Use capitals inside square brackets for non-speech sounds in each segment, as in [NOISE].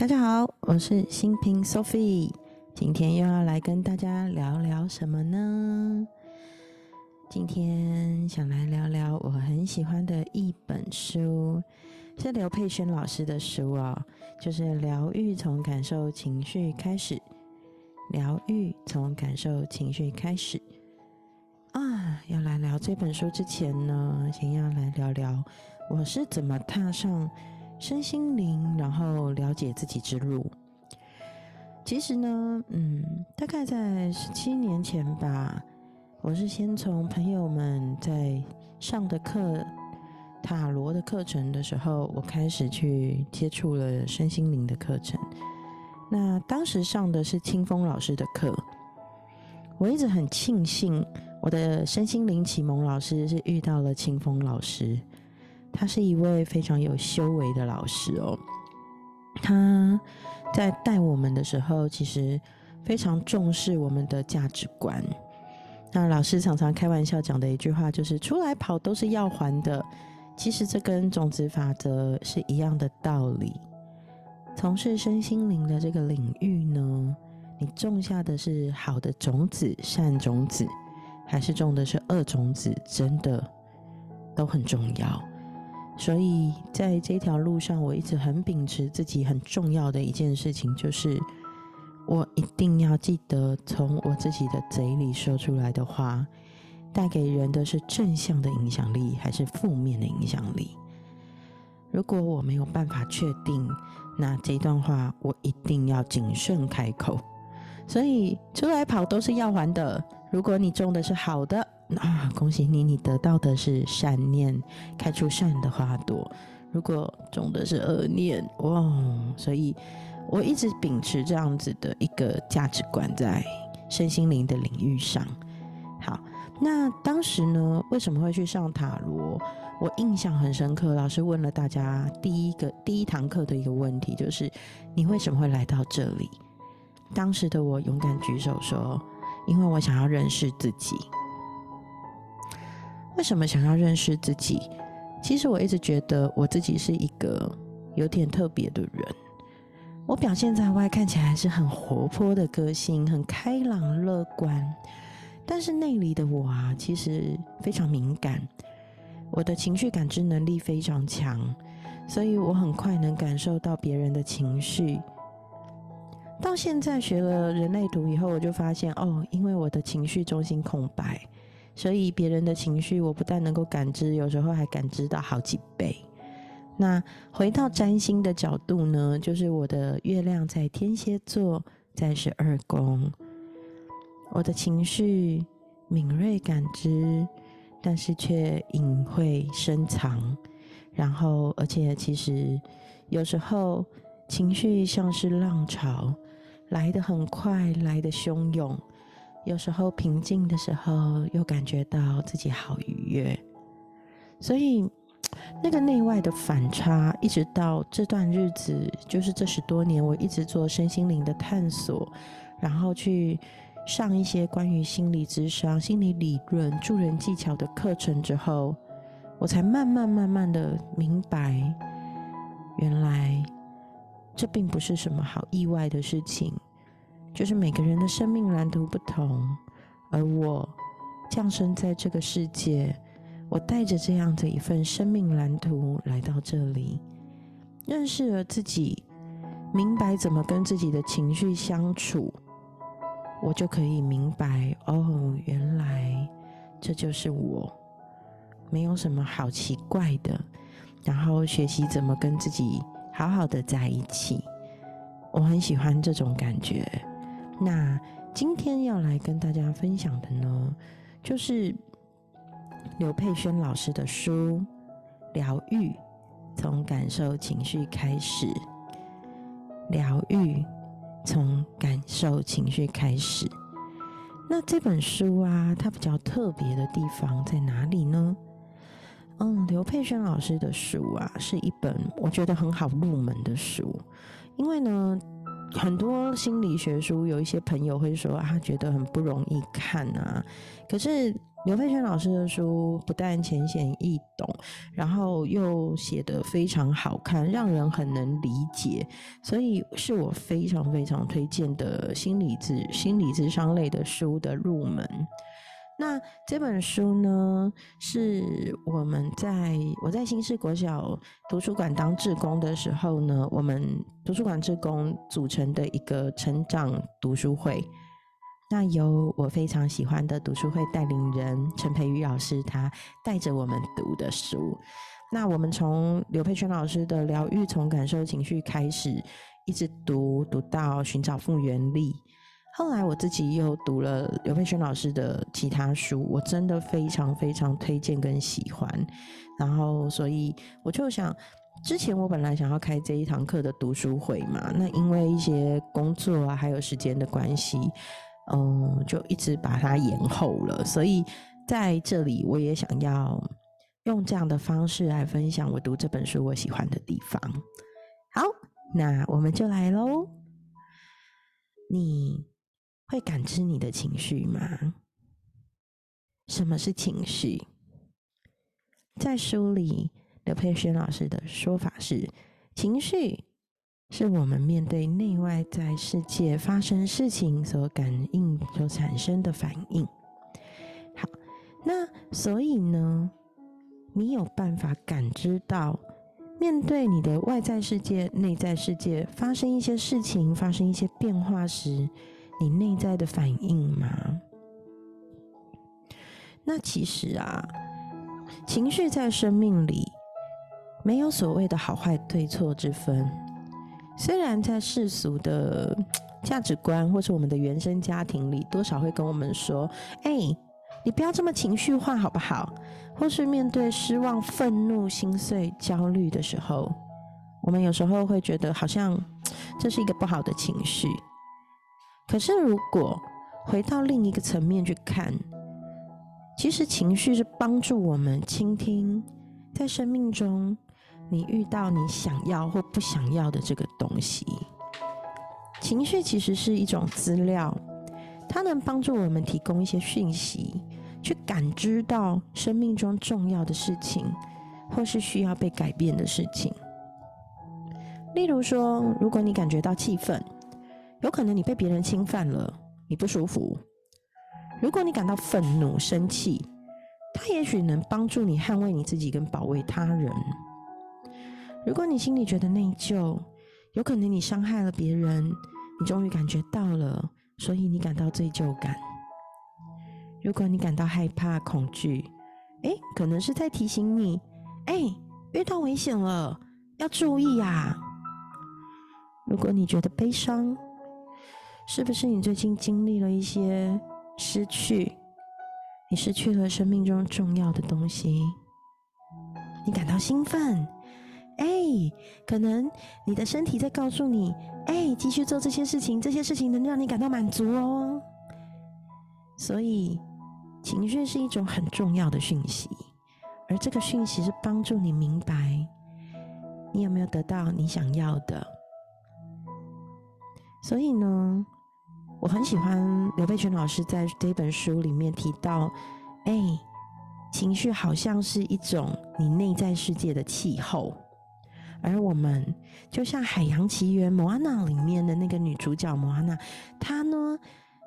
大家好，我是新平 Sophie，今天又要来跟大家聊聊什么呢？今天想来聊聊我很喜欢的一本书，是刘佩轩老师的书哦，就是《疗愈从感受情绪开始》。疗愈从感受情绪开始啊！要来聊这本书之前呢，先要来聊聊我是怎么踏上身心灵，然后了解自己之路。其实呢，嗯，大概在十七年前吧，我是先从朋友们在上的课塔罗的课程的时候，我开始去接触了身心灵的课程。那当时上的是清风老师的课，我一直很庆幸我的身心灵启蒙老师是遇到了清风老师，他是一位非常有修为的老师哦。他在带我们的时候，其实非常重视我们的价值观。那老师常常开玩笑讲的一句话就是：“出来跑都是要还的。”其实这跟种子法则是一样的道理。从事身心灵的这个领域呢，你种下的是好的种子、善种子，还是种的是恶种子，真的都很重要。所以在这条路上，我一直很秉持自己很重要的一件事情，就是我一定要记得，从我自己的嘴里说出来的话，带给人的是正向的影响力，还是负面的影响力？如果我没有办法确定，那这段话我一定要谨慎开口。所以出来跑都是要还的。如果你种的是好的，那恭喜你，你得到的是善念，开出善的花朵。如果种的是恶念，哇！所以我一直秉持这样子的一个价值观，在身心灵的领域上。好，那当时呢，为什么会去上塔罗？我印象很深刻，老师问了大家第一个第一堂课的一个问题，就是你为什么会来到这里？当时的我勇敢举手说：“因为我想要认识自己。”为什么想要认识自己？其实我一直觉得我自己是一个有点特别的人。我表现在外看起来是很活泼的个性，很开朗乐观，但是内里的我啊，其实非常敏感。我的情绪感知能力非常强，所以我很快能感受到别人的情绪。到现在学了人类图以后，我就发现哦，因为我的情绪中心空白，所以别人的情绪我不但能够感知，有时候还感知到好几倍。那回到占星的角度呢，就是我的月亮在天蝎座，在十二宫，我的情绪敏锐感知。但是却隐晦深藏，然后而且其实有时候情绪像是浪潮，来得很快，来得汹涌；有时候平静的时候，又感觉到自己好愉悦。所以那个内外的反差，一直到这段日子，就是这十多年，我一直做身心灵的探索，然后去。上一些关于心理智商、心理理论、助人技巧的课程之后，我才慢慢慢慢的明白，原来这并不是什么好意外的事情，就是每个人的生命蓝图不同，而我降生在这个世界，我带着这样的一份生命蓝图来到这里，认识了自己，明白怎么跟自己的情绪相处。我就可以明白哦，原来这就是我，没有什么好奇怪的。然后学习怎么跟自己好好的在一起，我很喜欢这种感觉。那今天要来跟大家分享的呢，就是刘佩轩老师的书《疗愈从感受情绪开始》，疗愈。从感受情绪开始，那这本书啊，它比较特别的地方在哪里呢？嗯，刘佩轩老师的书啊，是一本我觉得很好入门的书，因为呢，很多心理学书，有一些朋友会说他觉得很不容易看啊。可是刘佩轩老师的书不但浅显易懂，然后又写得非常好看，让人很能理解，所以是我非常非常推荐的心理智心理智商类的书的入门。那这本书呢，是我们在我在新市国小图书馆当志工的时候呢，我们图书馆志工组成的一个成长读书会。那由我非常喜欢的读书会带领人陈培宇老师，他带着我们读的书。那我们从刘佩轩老师的疗愈从感受情绪开始，一直读读到寻找复原力。后来我自己又读了刘佩轩老师的其他书，我真的非常非常推荐跟喜欢。然后，所以我就想，之前我本来想要开这一堂课的读书会嘛，那因为一些工作啊，还有时间的关系，嗯，就一直把它延后了。所以在这里，我也想要用这样的方式来分享我读这本书我喜欢的地方。好，那我们就来喽，你。会感知你的情绪吗？什么是情绪？在书里，刘佩轩老师的说法是：情绪是我们面对内外在世界发生事情所感应所产生的反应。好，那所以呢，你有办法感知到，面对你的外在世界、内在世界发生一些事情、发生一些变化时。你内在的反应吗？那其实啊，情绪在生命里没有所谓的好坏对错之分。虽然在世俗的价值观或是我们的原生家庭里，多少会跟我们说：“哎，你不要这么情绪化，好不好？”或是面对失望、愤怒、心碎、焦虑的时候，我们有时候会觉得好像 [TSK] 这是一个不好的情绪。可是，如果回到另一个层面去看，其实情绪是帮助我们倾听，在生命中你遇到你想要或不想要的这个东西。情绪其实是一种资料，它能帮助我们提供一些讯息，去感知到生命中重要的事情，或是需要被改变的事情。例如说，如果你感觉到气愤。有可能你被别人侵犯了，你不舒服。如果你感到愤怒、生气，它也许能帮助你捍卫你自己跟保卫他人。如果你心里觉得内疚，有可能你伤害了别人，你终于感觉到了，所以你感到罪疚感。如果你感到害怕、恐惧，诶，可能是在提醒你，诶，遇到危险了，要注意呀。如果你觉得悲伤，是不是你最近经历了一些失去？你失去了生命中重要的东西，你感到兴奋？哎，可能你的身体在告诉你：哎，继续做这些事情，这些事情能让你感到满足哦。所以，情绪是一种很重要的讯息，而这个讯息是帮助你明白你有没有得到你想要的。所以呢？我很喜欢刘佩全老师在这本书里面提到，哎，情绪好像是一种你内在世界的气候，而我们就像《海洋奇缘》莫安娜里面的那个女主角莫安娜，她呢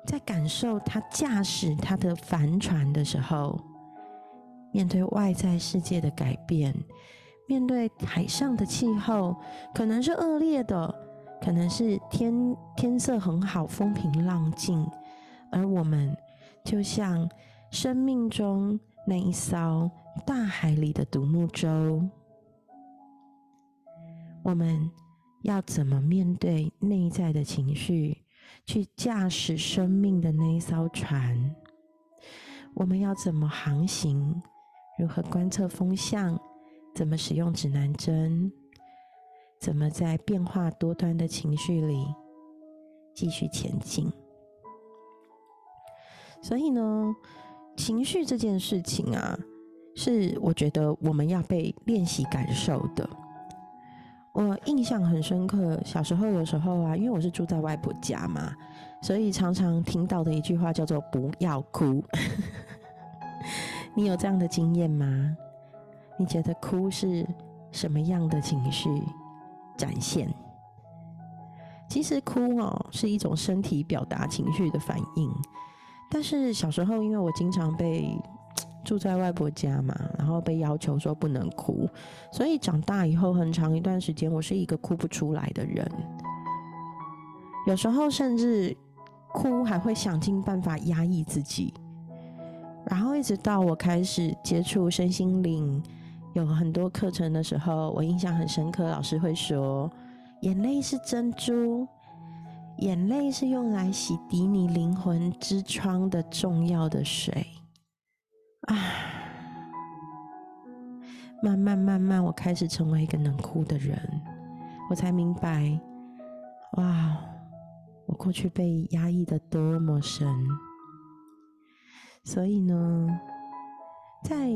在感受她驾驶她的帆船的时候，面对外在世界的改变，面对海上的气候可能是恶劣的。可能是天天色很好，风平浪静，而我们就像生命中那一艘大海里的独木舟。我们要怎么面对内在的情绪，去驾驶生命的那一艘船？我们要怎么航行？如何观测风向？怎么使用指南针？怎么在变化多端的情绪里继续前进？所以呢，情绪这件事情啊，是我觉得我们要被练习感受的。我印象很深刻，小时候有时候啊，因为我是住在外婆家嘛，所以常常听到的一句话叫做“不要哭”。你有这样的经验吗？你觉得哭是什么样的情绪展现？其实哭哦是一种身体表达情绪的反应，但是小时候因为我经常被住在外婆家嘛，然后被要求说不能哭，所以长大以后很长一段时间，我是一个哭不出来的人。有时候甚至哭还会想尽办法压抑自己，然后一直到我开始接触身心灵，有很多课程的时候，我印象很深刻，老师会说：“眼泪是珍珠，眼泪是用来洗涤你灵魂之窗的重要的水。”啊，慢慢慢慢，我开始成为一个能哭的人，我才明白，哇，我过去被压抑的多么深。所以呢，在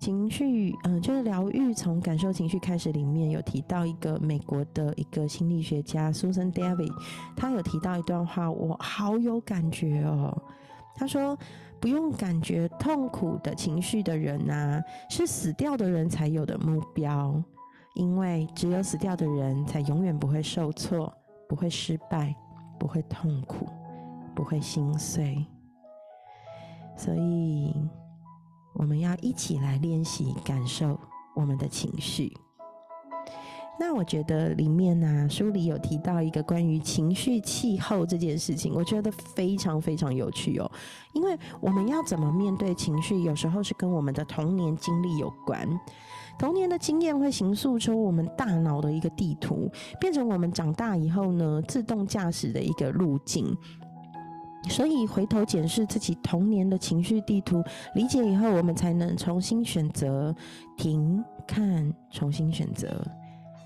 情绪，嗯，就是疗愈从感受情绪开始里面有提到一个美国的一个心理学家 Susan David，他有提到一段话，我好有感觉哦。他说。不用感觉痛苦的情绪的人呐，是死掉的人才有的目标，因为只有死掉的人才永远不会受挫，不会失败，不会痛苦，不会心碎。所以，我们要一起来练习感受我们的情绪。那我觉得里面呢，书里有提到一个关于情绪气候这件事情，我觉得非常非常有趣哦。因为我们要怎么面对情绪，有时候是跟我们的童年经历有关。童年的经验会形塑出我们大脑的一个地图，变成我们长大以后呢自动驾驶的一个路径。所以回头检视自己童年的情绪地图，理解以后，我们才能重新选择停看，重新选择。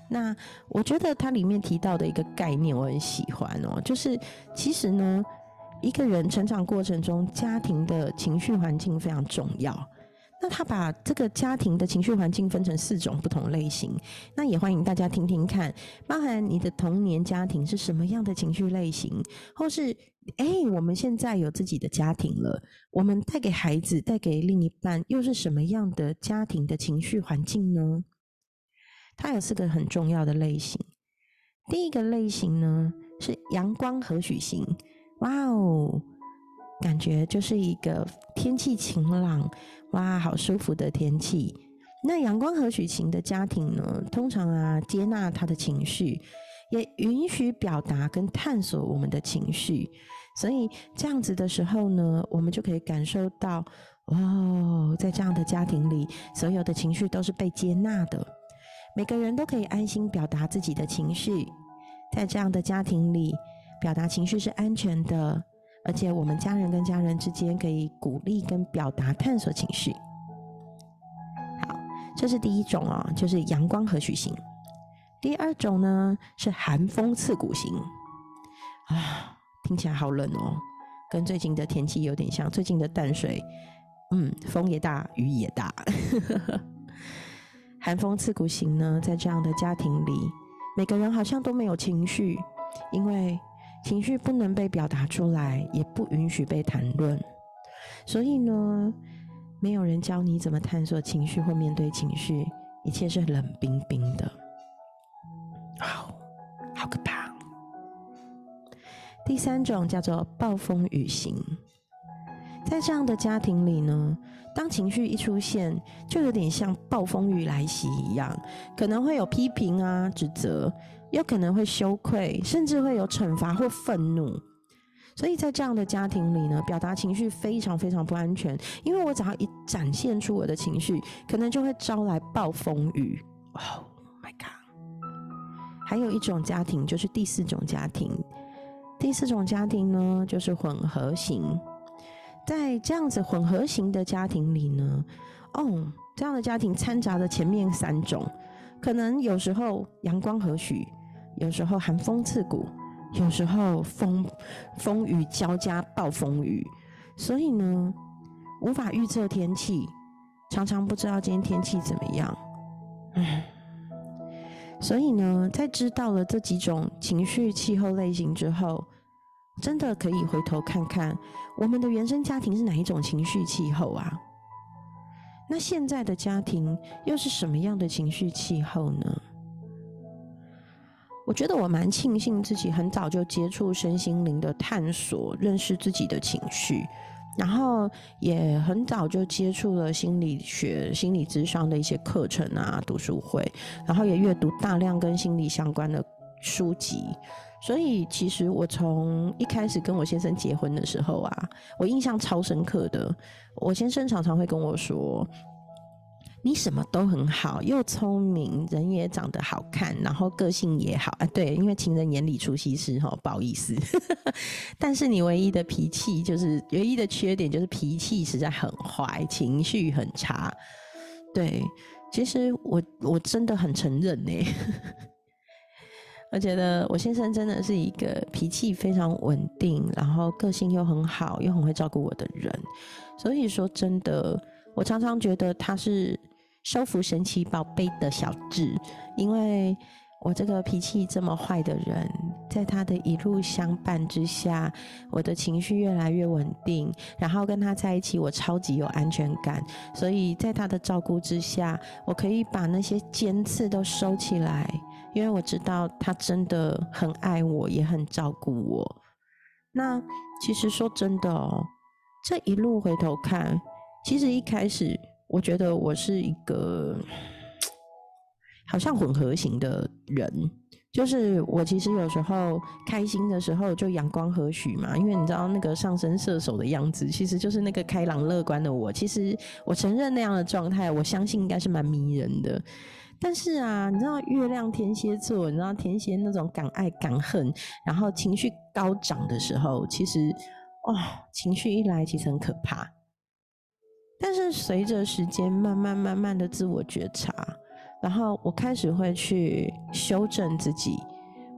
那我觉得它里面提到的一个概念，我很喜欢哦，就是其实呢，一个人成长过程中，家庭的情绪环境非常重要。那他把这个家庭的情绪环境分成四种不同类型，那也欢迎大家听听看，包含你的童年家庭是什么样的情绪类型，或是哎，我们现在有自己的家庭了，我们带给孩子、带给另一半又是什么样的家庭的情绪环境呢？它有四个很重要的类型。第一个类型呢是阳光和煦型，哇哦，感觉就是一个天气晴朗，哇，好舒服的天气。那阳光和许晴的家庭呢，通常啊接纳他的情绪，也允许表达跟探索我们的情绪，所以这样子的时候呢，我们就可以感受到，哦，在这样的家庭里，所有的情绪都是被接纳的。每个人都可以安心表达自己的情绪，在这样的家庭里，表达情绪是安全的，而且我们家人跟家人之间可以鼓励跟表达、探索情绪。好，这是第一种哦，就是阳光和煦型。第二种呢是寒风刺骨型，啊，听起来好冷哦，跟最近的天气有点像。最近的淡水，嗯，风也大，雨也大。[LAUGHS] 寒风刺骨型呢，在这样的家庭里，每个人好像都没有情绪，因为情绪不能被表达出来，也不允许被谈论，所以呢，没有人教你怎么探索情绪或面对情绪，一切是冷冰冰的，好，好可怕。第三种叫做暴风雨型，在这样的家庭里呢。当情绪一出现，就有点像暴风雨来袭一样，可能会有批评啊、指责，有可能会羞愧，甚至会有惩罚或愤怒。所以在这样的家庭里呢，表达情绪非常非常不安全，因为我只要一展现出我的情绪，可能就会招来暴风雨。Oh my god！还有一种家庭就是第四种家庭，第四种家庭呢就是混合型。在这样子混合型的家庭里呢，哦，这样的家庭掺杂着前面三种，可能有时候阳光和煦，有时候寒风刺骨，有时候风风雨交加暴风雨，所以呢，无法预测天气，常常不知道今天天气怎么样，所以呢，在知道了这几种情绪气候类型之后，真的可以回头看看我们的原生家庭是哪一种情绪气候啊？那现在的家庭又是什么样的情绪气候呢？我觉得我蛮庆幸自己很早就接触身心灵的探索，认识自己的情绪，然后也很早就接触了心理学、心理智商的一些课程啊、读书会，然后也阅读大量跟心理相关的书籍。所以，其实我从一开始跟我先生结婚的时候啊，我印象超深刻的。我先生常常会跟我说：“你什么都很好，又聪明，人也长得好看，然后个性也好。”啊，对，因为情人眼里出西施哈，不好意思。[LAUGHS] 但是你唯一的脾气，就是唯一的缺点，就是脾气实在很坏，情绪很差。对，其实我我真的很承认呢。我觉得我先生真的是一个脾气非常稳定，然后个性又很好，又很会照顾我的人。所以说，真的，我常常觉得他是收服神奇宝贝的小智，因为我这个脾气这么坏的人，在他的一路相伴之下，我的情绪越来越稳定，然后跟他在一起，我超级有安全感。所以在他的照顾之下，我可以把那些尖刺都收起来。因为我知道他真的很爱我，也很照顾我。那其实说真的哦，这一路回头看，其实一开始我觉得我是一个好像混合型的人，就是我其实有时候开心的时候就阳光和煦嘛，因为你知道那个上升射手的样子，其实就是那个开朗乐观的我。其实我承认那样的状态，我相信应该是蛮迷人的。但是啊，你知道月亮天蝎座，你知道天蝎那种敢爱敢恨，然后情绪高涨的时候，其实哦，情绪一来其实很可怕。但是随着时间慢慢慢慢的自我觉察，然后我开始会去修正自己。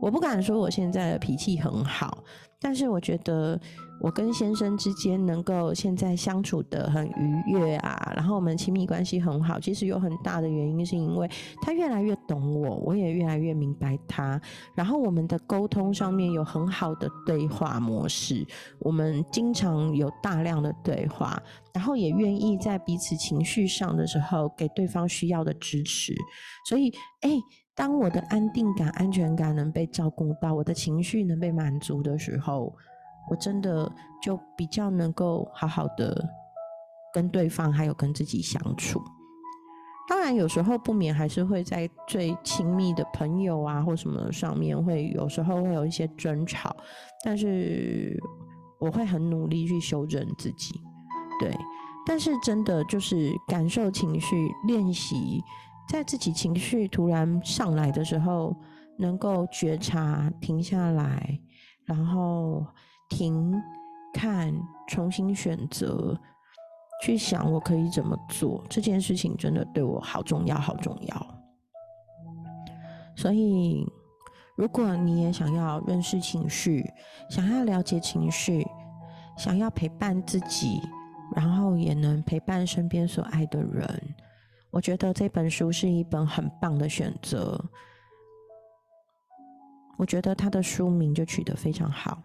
我不敢说我现在的脾气很好，但是我觉得。我跟先生之间能够现在相处的很愉悦啊，然后我们亲密关系很好，其实有很大的原因是因为他越来越懂我，我也越来越明白他，然后我们的沟通上面有很好的对话模式，我们经常有大量的对话，然后也愿意在彼此情绪上的时候给对方需要的支持，所以，哎，当我的安定感、安全感能被照顾到，我的情绪能被满足的时候。我真的就比较能够好好的跟对方，还有跟自己相处。当然，有时候不免还是会在最亲密的朋友啊或什么上面，会有时候会有一些争吵。但是我会很努力去修正自己，对。但是真的就是感受情绪，练习在自己情绪突然上来的时候，能够觉察、停下来，然后。停，看，重新选择，去想我可以怎么做。这件事情真的对我好重要，好重要。所以，如果你也想要认识情绪，想要了解情绪，想要陪伴自己，然后也能陪伴身边所爱的人，我觉得这本书是一本很棒的选择。我觉得它的书名就取得非常好。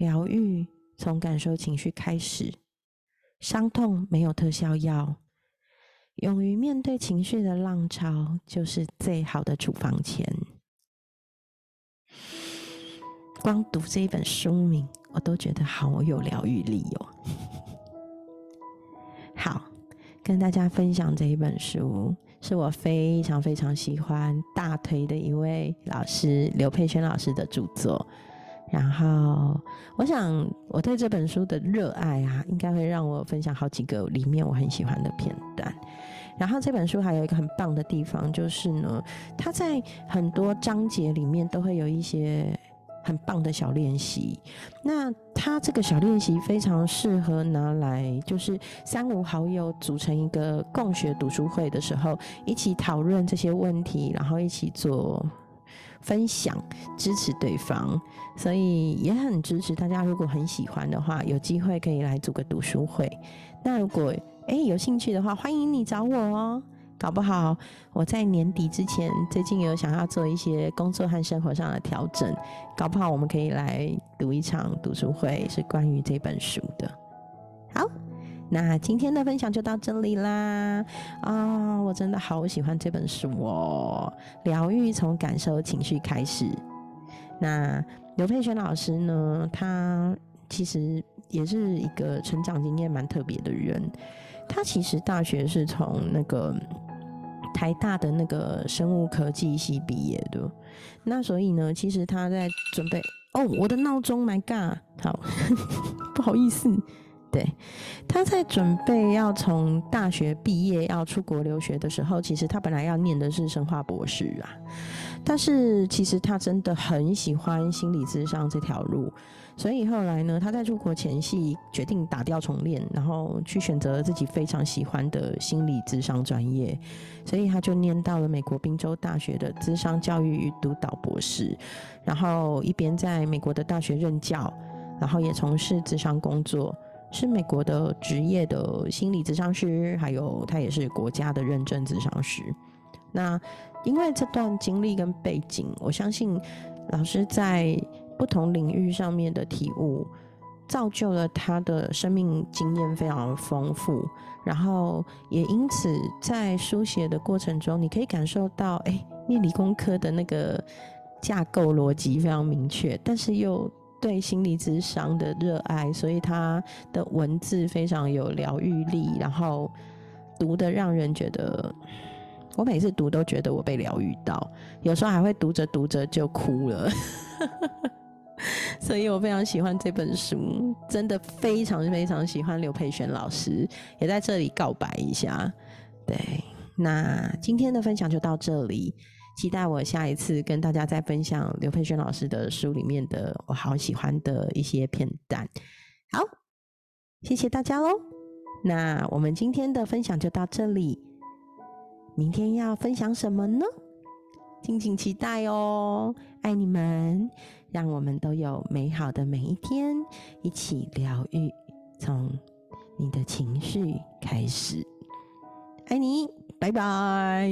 疗愈从感受情绪开始，伤痛没有特效药，勇于面对情绪的浪潮就是最好的处方钱。光读这一本书名，我都觉得好有疗愈力哦。好，跟大家分享这一本书，是我非常非常喜欢、大推的一位老师刘佩轩老师的著作。然后，我想我对这本书的热爱啊，应该会让我分享好几个里面我很喜欢的片段。然后这本书还有一个很棒的地方，就是呢，它在很多章节里面都会有一些很棒的小练习。那它这个小练习非常适合拿来，就是三五好友组成一个共学读书会的时候，一起讨论这些问题，然后一起做。分享支持对方，所以也很支持大家。如果很喜欢的话，有机会可以来组个读书会。那如果诶有兴趣的话，欢迎你找我哦。搞不好我在年底之前，最近有想要做一些工作和生活上的调整，搞不好我们可以来读一场读书会，是关于这本书的。好，那今天的分享就到这里啦！啊，我真的好喜欢这本书哦，疗愈从感受情绪开始。那刘佩璇老师呢，他其实也是一个成长经验蛮特别的人。他其实大学是从那个台大的那个生物科技系毕业的，那所以呢，其实他在准备哦，我的闹钟，My God，好，[LAUGHS] 不好意思，对，他在准备要从大学毕业要出国留学的时候，其实他本来要念的是生化博士啊。但是其实他真的很喜欢心理智商这条路，所以后来呢，他在出国前夕决定打掉重练，然后去选择了自己非常喜欢的心理智商专业，所以他就念到了美国宾州大学的智商教育与督导博士，然后一边在美国的大学任教，然后也从事智商工作，是美国的职业的心理咨商师，还有他也是国家的认证咨商师。那因为这段经历跟背景，我相信老师在不同领域上面的体悟，造就了他的生命经验非常丰富。然后也因此在书写的过程中，你可以感受到，哎，念理工科的那个架构逻辑非常明确，但是又对心理智商的热爱，所以他的文字非常有疗愈力，然后读的让人觉得。我每次读都觉得我被疗愈到，有时候还会读着读着就哭了，[LAUGHS] 所以我非常喜欢这本书，真的非常非常喜欢刘佩璇老师，也在这里告白一下。对，那今天的分享就到这里，期待我下一次跟大家再分享刘佩璇老师的书里面的我好喜欢的一些片段。好，谢谢大家喽，那我们今天的分享就到这里。明天要分享什么呢？敬请期待哦！爱你们，让我们都有美好的每一天，一起疗愈，从你的情绪开始。爱你，拜拜。